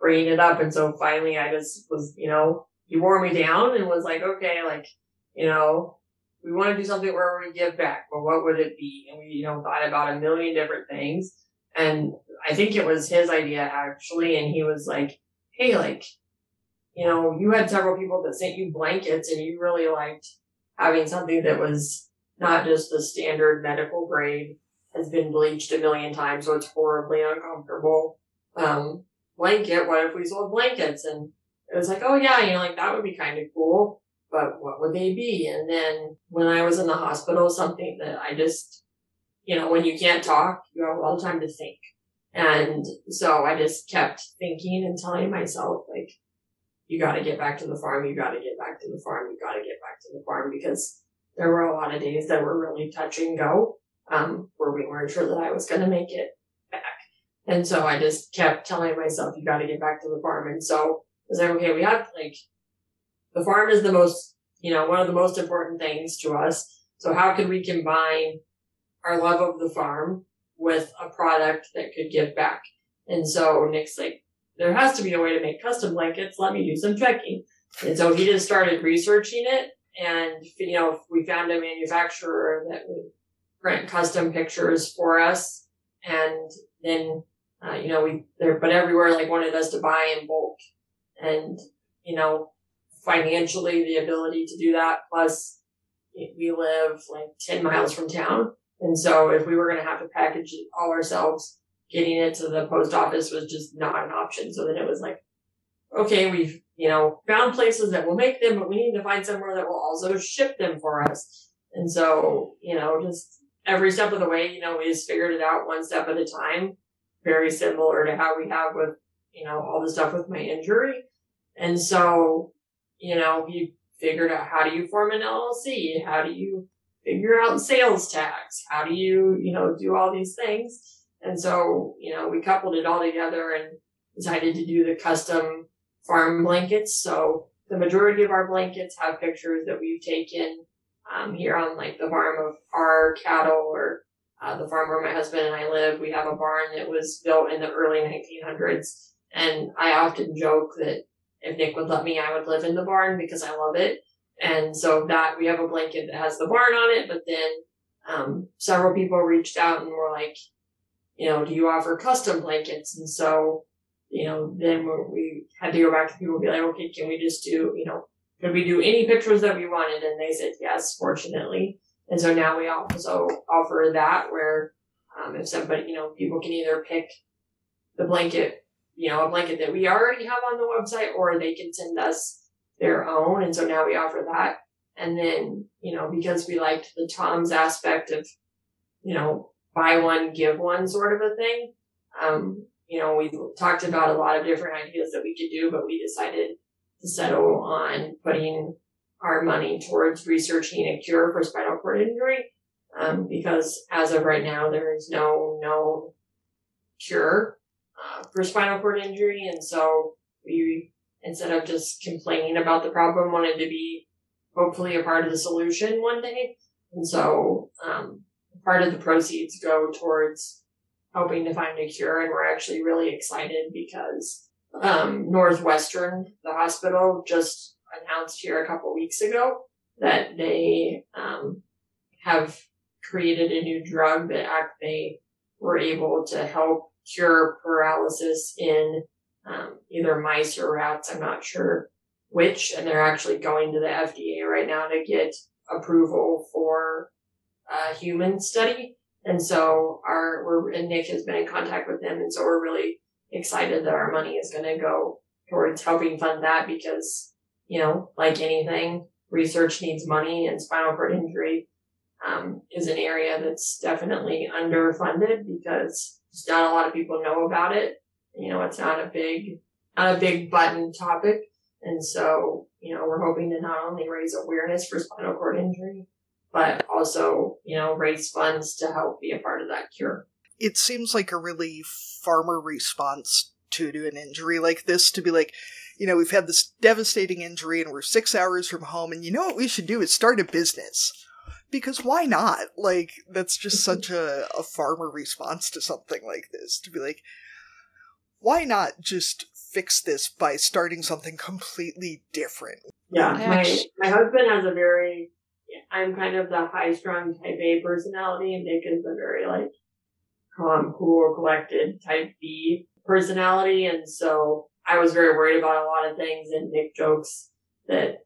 bringing it up. And so finally I just was, you know, he wore me down and was like, okay, like, you know, we want to do something where we give back, but what would it be? And we, you know, thought about a million different things. And I think it was his idea actually. And he was like, Hey, like, you know, you had several people that sent you blankets and you really liked having something that was not just the standard medical grade has been bleached a million times. So it's horribly uncomfortable. Um, blanket. What if we sold blankets? And it was like, oh yeah, you know, like that would be kind of cool, but what would they be? And then when I was in the hospital, something that I just, you know, when you can't talk, you have a lot of time to think. And so I just kept thinking and telling myself, like, you got to get back to the farm. You got to get back to the farm. You got to get back to the farm because there were a lot of days that were really touch and go, um, where we weren't sure that I was going to make it. Back. And so I just kept telling myself, you got to get back to the farm. And so I was like, okay, we have like, the farm is the most, you know, one of the most important things to us. So how could we combine our love of the farm with a product that could give back? And so Nick's like, there has to be a way to make custom blankets. Let me do some checking. And so he just started researching it. And, you know, we found a manufacturer that would print custom pictures for us. And then uh, you know, we, there, but everywhere like wanted us to buy in bulk and, you know, financially the ability to do that. Plus we live like 10 miles from town. And so if we were going to have to package it all ourselves, getting it to the post office was just not an option. So then it was like, okay, we've, you know, found places that will make them, but we need to find somewhere that will also ship them for us. And so, you know, just every step of the way, you know, we just figured it out one step at a time, very similar to how we have with, you know, all the stuff with my injury. And so, you know, we figured out how do you form an LLC? How do you figure out sales tax? How do you, you know, do all these things? And so, you know, we coupled it all together and decided to do the custom farm blankets. So the majority of our blankets have pictures that we've taken um, here on like the farm of our cattle or uh, the farm where my husband and I live. We have a barn that was built in the early 1900s. And I often joke that if Nick would let me, I would live in the barn because I love it. And so that we have a blanket that has the barn on it, but then um, several people reached out and were like, you know, do you offer custom blankets? And so, you know, then we had to go back to people and be like, okay, can we just do, you know, could we do any pictures that we wanted? And they said yes, fortunately. And so now we also offer that where, um, if somebody, you know, people can either pick the blanket, you know, a blanket that we already have on the website, or they can send us their own. And so now we offer that. And then, you know, because we liked the Tom's aspect of, you know, buy one, give one sort of a thing. Um, you know, we talked about a lot of different ideas that we could do, but we decided to settle on putting our money towards researching a cure for spinal cord injury. Um, because as of right now, there is no known cure uh, for spinal cord injury. And so we, instead of just complaining about the problem, wanted to be hopefully a part of the solution one day. And so, um, part of the proceeds go towards helping to find a cure. And we're actually really excited because um, Northwestern, the hospital, just announced here a couple weeks ago that they um, have created a new drug that they were able to help cure paralysis in um, either mice or rats. I'm not sure which, and they're actually going to the FDA right now to get approval for a human study. And so our, we're, and Nick has been in contact with them. And so we're really excited that our money is going to go towards helping fund that because, you know, like anything, research needs money and spinal cord injury, um, is an area that's definitely underfunded because not a lot of people know about it. You know, it's not a big, not a big button topic. And so, you know, we're hoping to not only raise awareness for spinal cord injury, but also, you know, raise funds to help be a part of that cure. It seems like a really farmer response to, to an injury like this to be like, you know, we've had this devastating injury and we're six hours from home, and you know what we should do is start a business. Because why not? Like, that's just such a, a farmer response to something like this. To be like, why not just fix this by starting something completely different? Yeah, my, my husband has a very I'm kind of the high strung type A personality and Nick is a very like calm, cool, collected type B personality. And so I was very worried about a lot of things and Nick jokes that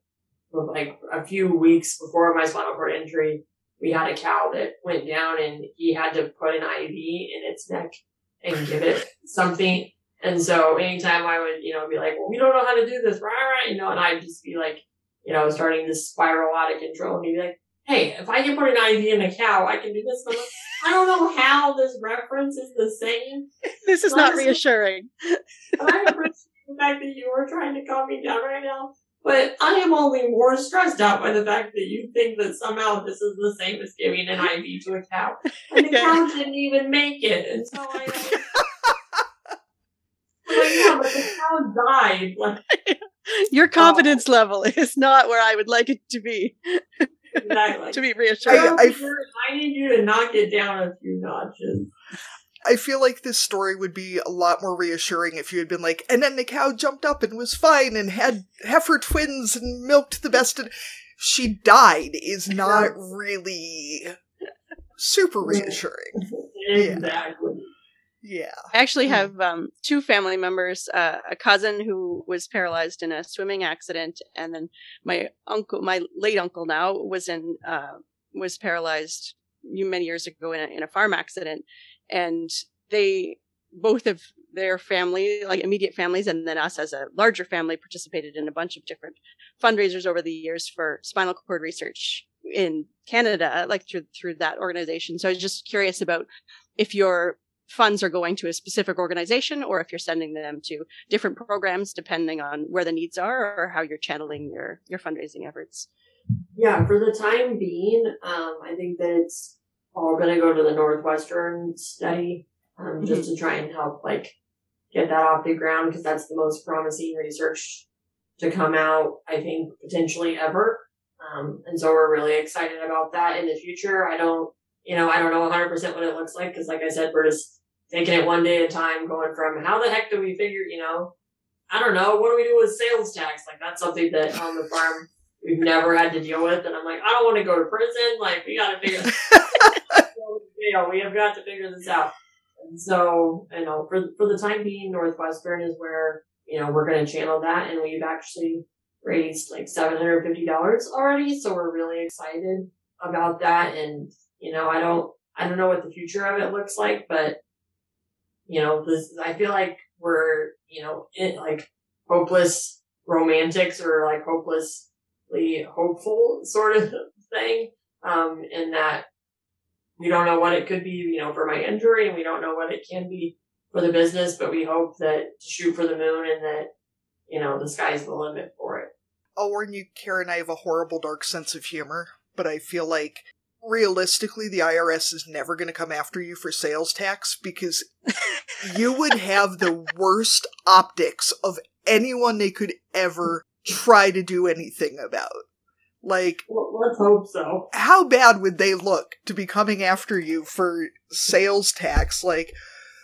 like a few weeks before my spinal cord injury, we had a cow that went down and he had to put an IV in its neck and give it something. And so anytime I would, you know, be like, well, we don't know how to do this, right, right, you know, and I'd just be like, you know, starting to spiral out of control. And he'd be like, hey, if I can put an IV in a cow, I can do this. Like, I don't know how this reference is the same. This is not reassuring. I appreciate the fact that you are trying to calm me down right now. But I am only more stressed out by the fact that you think that somehow this is the same as giving an IV to a cow. And the yeah. cow didn't even make it. And so I. like, yeah, but the cow died. Like, your um, confidence oh. level is not where I would like it to be. Exactly. to be reassured. I, I, I need you to knock it down a few notches. I feel like this story would be a lot more reassuring if you had been like, and then the cow jumped up and was fine and had heifer twins and milked the best. And she died is not really super reassuring. Exactly. Yeah. Yeah. I actually hmm. have um, two family members, uh, a cousin who was paralyzed in a swimming accident, and then my uncle, my late uncle now, was in uh, was paralyzed many years ago in a, in a farm accident, and they both of their family, like immediate families, and then us as a larger family, participated in a bunch of different fundraisers over the years for spinal cord research in Canada, like through through that organization. So I was just curious about if your funds are going to a specific organization or if you're sending them to different programs depending on where the needs are or how you're channeling your your fundraising efforts. Yeah, for the time being, um, I think that it's all going to go to the Northwestern study um, mm-hmm. just to try and help like get that off the ground because that's the most promising research to come out, I think, potentially ever. Um, and so we're really excited about that in the future. I don't, you know, I don't know 100% what it looks like because, like I said, we're just taking it one day at a time, going from how the heck do we figure, you know, I don't know, what do we do with sales tax? Like, that's something that on the farm we've never had to deal with. And I'm like, I don't want to go to prison. Like, we got to figure this you know, we have got to figure this out. And so, you know, for, for the time being, Northwestern is where, you know, we're going to channel that. And we've actually raised like $750 already. So we're really excited about that. And, you know, I don't, I don't know what the future of it looks like, but, you know, this, I feel like we're, you know, like hopeless romantics or like hopelessly hopeful sort of thing. Um, in that we don't know what it could be, you know, for my injury and we don't know what it can be for the business, but we hope that to shoot for the moon and that, you know, the sky's the limit for it. I'll warn you, Karen, I have a horrible dark sense of humor, but I feel like realistically the IRS is never going to come after you for sales tax because you would have the worst optics of anyone they could ever try to do anything about. Like, well, let's hope so. How bad would they look to be coming after you for sales tax? Like,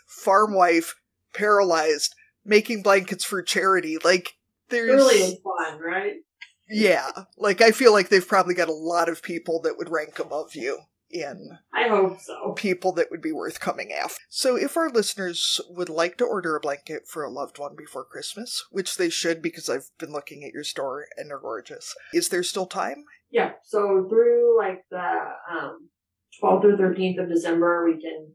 farm wife, paralyzed, making blankets for charity. Like, there's. Really fun, right? Yeah. Like, I feel like they've probably got a lot of people that would rank above you in. I hope so. People that would be worth coming after. So, if our listeners would like to order a blanket for a loved one before Christmas, which they should because I've been looking at your store and they're gorgeous, is there still time? Yeah. So, through like the um, 12th or 13th of December, we can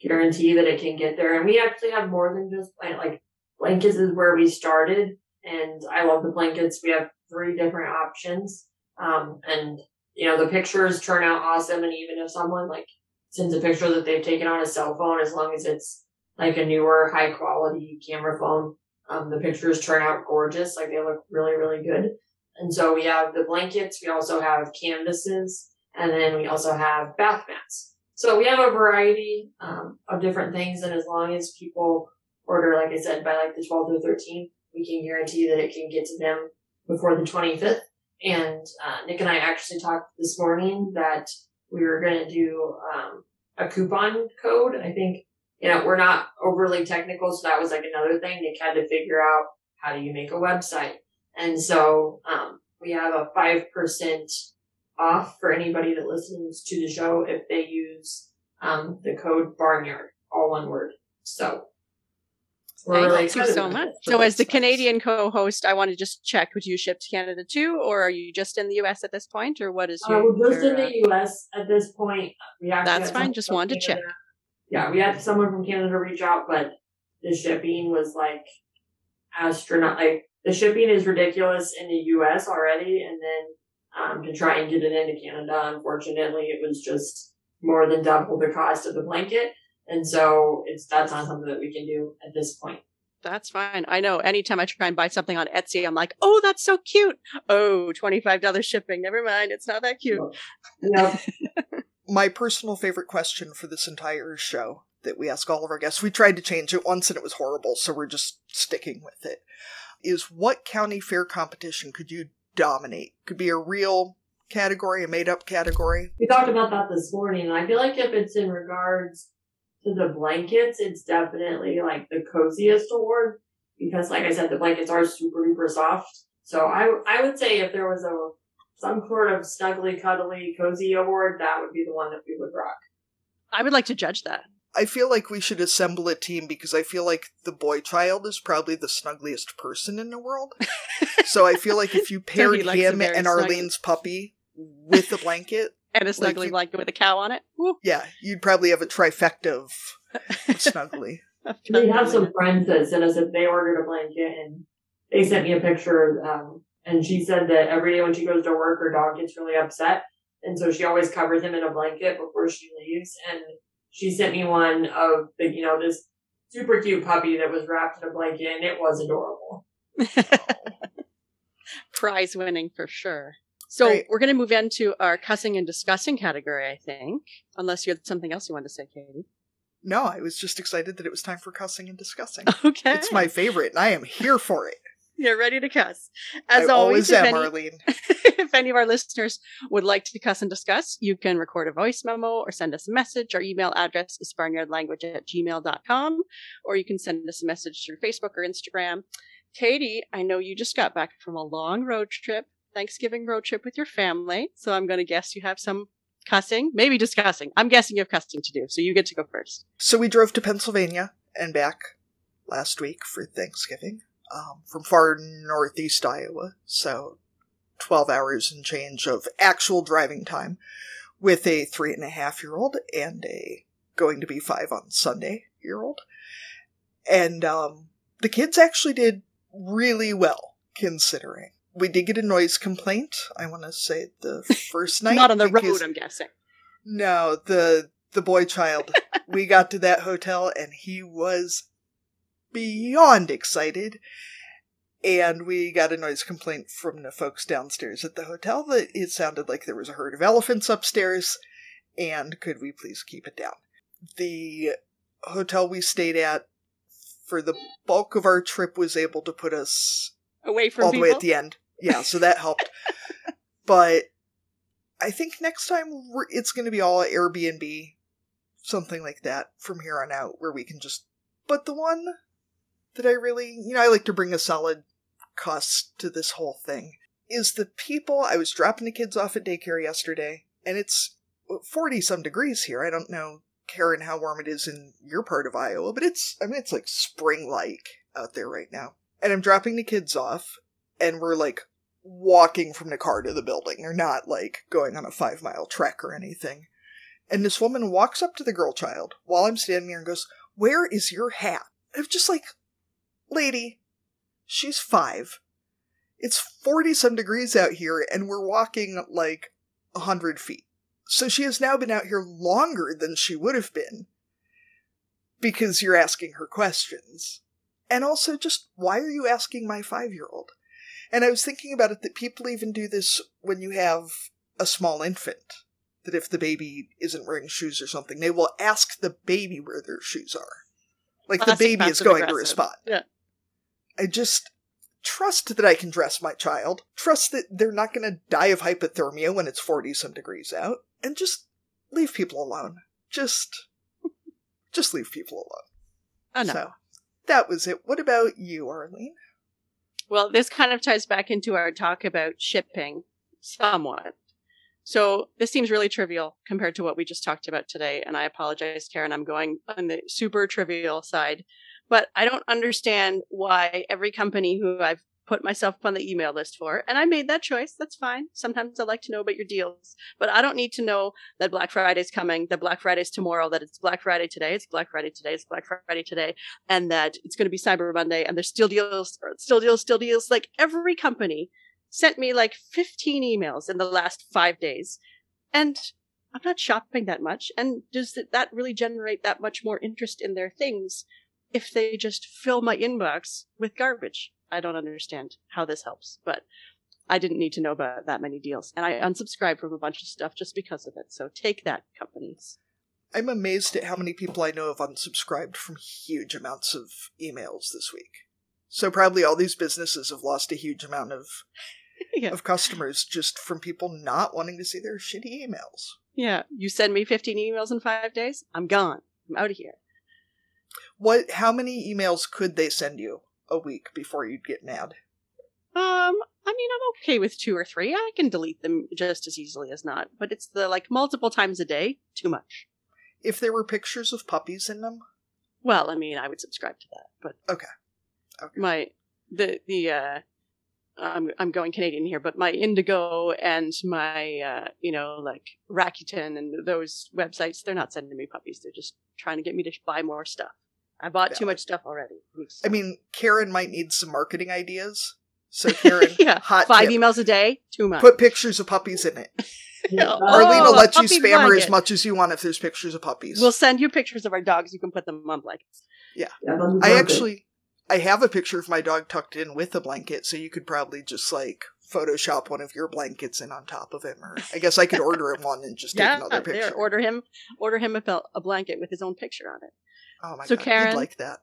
guarantee that it can get there. And we actually have more than just like blankets is where we started. And I love the blankets. We have three different options. Um, and you know, the pictures turn out awesome. And even if someone like sends a picture that they've taken on a cell phone, as long as it's like a newer, high quality camera phone, um, the pictures turn out gorgeous. Like they look really, really good. And so we have the blankets. We also have canvases and then we also have bath mats. So we have a variety um, of different things. And as long as people order, like I said, by like the 12th or 13th, we can guarantee that it can get to them before the 25th. And uh, Nick and I actually talked this morning that we were going to do um, a coupon code. I think, you know, we're not overly technical, so that was like another thing. Nick had to figure out how do you make a website. And so um, we have a 5% off for anybody that listens to the show if they use um, the code Barnyard, all one word. So Thank you so much. So, as the Canadian co-host, I want to just check: would you ship to Canada too, or are you just in the U.S. at this point, or what is uh, your? Uh, we're just your, in the U.S. at this point. We actually that's fine. Just wanted to check. Yeah, we had someone from Canada reach out, but the shipping was like astronaut. Like the shipping is ridiculous in the U.S. already, and then um, to try and get it into Canada, unfortunately, it was just more than double the cost of the blanket. And so it's that's not something that we can do at this point. That's fine. I know anytime I try and buy something on Etsy, I'm like, oh, that's so cute. Oh, $25 shipping. Never mind. It's not that cute. No. My personal favorite question for this entire show that we ask all of our guests, we tried to change it once and it was horrible, so we're just sticking with it, is what county fair competition could you dominate? Could be a real category, a made up category. We talked about that this morning. I feel like if it's in regards to the blankets, it's definitely like the coziest award because, like I said, the blankets are super duper soft. So I I would say if there was a some sort of snuggly, cuddly, cozy award, that would be the one that we would rock. I would like to judge that. I feel like we should assemble a team because I feel like the boy child is probably the snuggliest person in the world. so I feel like if you paired him and Arlene's puppy with the blanket, and a snuggly you- blanket with a cow on it. Woo. Yeah, you'd probably have a trifecta of snuggly. We have some friends that sent us if they ordered a blanket and they sent me a picture. Um, and she said that every day when she goes to work, her dog gets really upset. And so she always covers him in a blanket before she leaves. And she sent me one of the, you know, this super cute puppy that was wrapped in a blanket and it was adorable. Prize winning for sure. So Right. we're going to move into our cussing and discussing category, I think. Unless you had something else you wanted to say, Katie. No, I was just excited that it was time for cussing and discussing. Okay. It's my favorite, and I am here for it. You're ready to cuss. As I always, always if am, any, Arlene. if any of our listeners would like to cuss and discuss, you can record a voice memo or send us a message. Our email address is barnyardlanguage at gmail.com, or you can send us a message through Facebook or Instagram. Katie, I know you just got back from a long road trip, Thanksgiving road trip with your family. So I'm going to guess you have some cussing, maybe discussing. I'm guessing you have cussing to do. So you get to go first. So we drove to Pennsylvania and back last week for Thanksgiving um, from far northeast Iowa. So 12 hours and change of actual driving time with a three and a half year old and a going to be five on Sunday year old. And um, the kids actually did really well considering. We did get a noise complaint, I want to say the first night. Not on the road, I'm guessing. no, the the boy child. we got to that hotel and he was beyond excited. And we got a noise complaint from the folks downstairs at the hotel that it sounded like there was a herd of elephants upstairs. And could we please keep it down? The hotel we stayed at for the bulk of our trip was able to put us Away from all the people. way at the end. Yeah, so that helped. but I think next time it's going to be all Airbnb, something like that from here on out, where we can just. But the one that I really, you know, I like to bring a solid cost to this whole thing is the people. I was dropping the kids off at daycare yesterday, and it's 40 some degrees here. I don't know, Karen, how warm it is in your part of Iowa, but it's, I mean, it's like spring like out there right now. And I'm dropping the kids off, and we're like walking from the car to the building. They're not like going on a five mile trek or anything. And this woman walks up to the girl child while I'm standing there and goes, Where is your hat? I'm just like, Lady, she's five. It's 40 some degrees out here, and we're walking like a hundred feet. So she has now been out here longer than she would have been because you're asking her questions. And also, just why are you asking my five year old? And I was thinking about it that people even do this when you have a small infant. That if the baby isn't wearing shoes or something, they will ask the baby where their shoes are. Like Classic the baby is going to respond. Yeah. I just trust that I can dress my child, trust that they're not going to die of hypothermia when it's 40 some degrees out, and just leave people alone. Just, just leave people alone. Oh. So that was it. What about you, Arlene? Well, this kind of ties back into our talk about shipping somewhat. So this seems really trivial compared to what we just talked about today. And I apologize, Karen. I'm going on the super trivial side, but I don't understand why every company who I've put myself on the email list for, and I made that choice. That's fine. Sometimes I like to know about your deals, but I don't need to know that Black Friday's coming, that Black Friday's tomorrow, that it's Black Friday today, it's Black Friday today, it's Black Friday today, and that it's going to be Cyber Monday, and there's still deals, still deals, still deals. Like every company sent me like 15 emails in the last five days, and I'm not shopping that much. And does that really generate that much more interest in their things if they just fill my inbox with garbage? I don't understand how this helps, but I didn't need to know about that many deals, and I unsubscribed from a bunch of stuff just because of it. So take that, companies. I'm amazed at how many people I know have unsubscribed from huge amounts of emails this week. So probably all these businesses have lost a huge amount of yeah. of customers just from people not wanting to see their shitty emails. yeah, you send me 15 emails in five days, I'm gone. I'm out of here. What how many emails could they send you a week before you'd get mad? Um, I mean, I'm okay with two or three. I can delete them just as easily as not, but it's the like multiple times a day, too much. If there were pictures of puppies in them? Well, I mean, I would subscribe to that, but Okay. Okay. my the the uh I'm I'm going Canadian here, but my Indigo and my uh, you know like Rakuten and those websites, they're not sending me puppies. They're just trying to get me to buy more stuff. I bought Yeah. too much stuff already. I mean, Karen might need some marketing ideas. So, Karen, yeah, hot five tip, emails a day, too much. put pictures of puppies in it. Oh, Arlene will let you spam her as much as you want if there's pictures of puppies. We'll send you pictures of our dogs. You can put them on blankets. Yeah, that'd I actually, I have a picture of my dog tucked in with a blanket, so you could probably just like Photoshop one of your blankets in on top of him, or I guess I could order him one and just take yeah, another picture. there. Order him, order him a, a blanket with his own picture on it. Oh my So, god, Karen- you'd like that?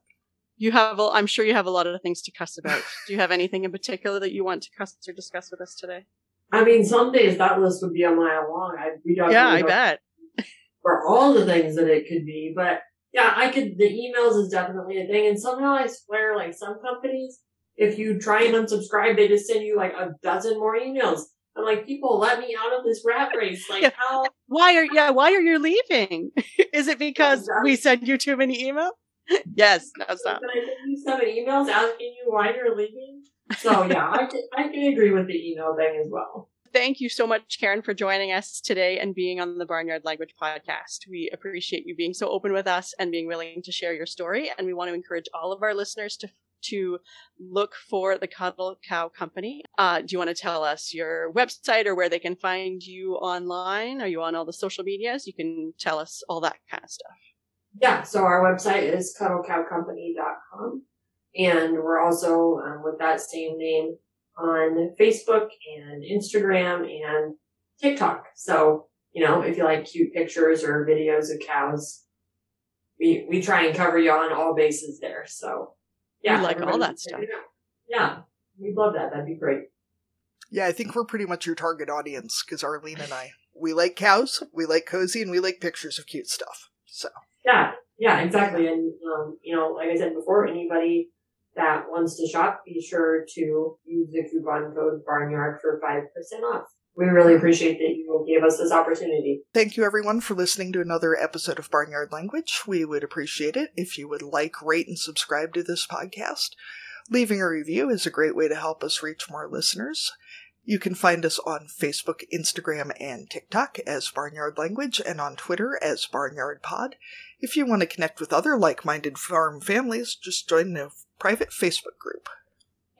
You have, a, I'm sure you have a lot of things to cuss about. Do you have anything in particular that you want to cuss or discuss with us today? I mean, some days that list would be a mile long. I we don't yeah, really I don't bet. for all the things that it could be. But yeah, I could, the emails is definitely a thing. And somehow I swear, like some companies, if you try and unsubscribe, they just send you like a dozen more emails. I'm like, people, let me out of this rat race. Like, Yeah. how? Why are yeah? Why are you leaving? Is it because we send you too many emails? yes. No, stop. Can I send you seven emails asking you why you're leaving? So yeah, I can, I can agree with the email thing as well. Thank you so much, Karen, for joining us today and being on the Barnyard Language Podcast. We appreciate you being so open with us and being willing to share your story. And we want to encourage all of our listeners to to look for the Cuddle Cow Company. Uh, do you want to tell us your website or where they can find you online? Are you on all the social medias? You can tell us all that kind of stuff. Yeah, so our website is cuddlecowcompany.com. And we're also, um, with that same name, on Facebook and Instagram and TikTok. So, you know, if you like cute pictures or videos of cows, we, we try and cover you on all bases there. So, yeah. We like all that stuff. Yeah, we'd love that. That'd be great. Yeah, I think we're pretty much your target audience because Arlene and I, we like cows, we like cozy, and we like pictures of cute stuff. So Yeah, yeah, exactly. And, um, you know, like I said before, anybody that wants to shop, be sure to use the coupon code Barnyard for 5% off. We really appreciate that you gave us this opportunity. Thank you, everyone, for listening to another episode of Barnyard Language. We would appreciate it if you would like, rate, and subscribe to this podcast. Leaving a review is a great way to help us reach more listeners. You can find us on Facebook, Instagram, and TikTok as Barnyard Language and on Twitter as Barnyard Pod. If you want to connect with other like minded farm families, just join the private Facebook group.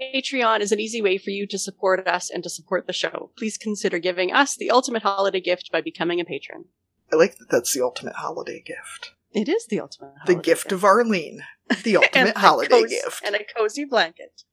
Patreon is an easy way for you to support us and to support the show. Please consider giving us the ultimate holiday gift by becoming a patron. I like that that's the ultimate holiday gift. It is the ultimate The holiday gift of Arlene. The ultimate holiday cozy- gift. And a cozy blanket.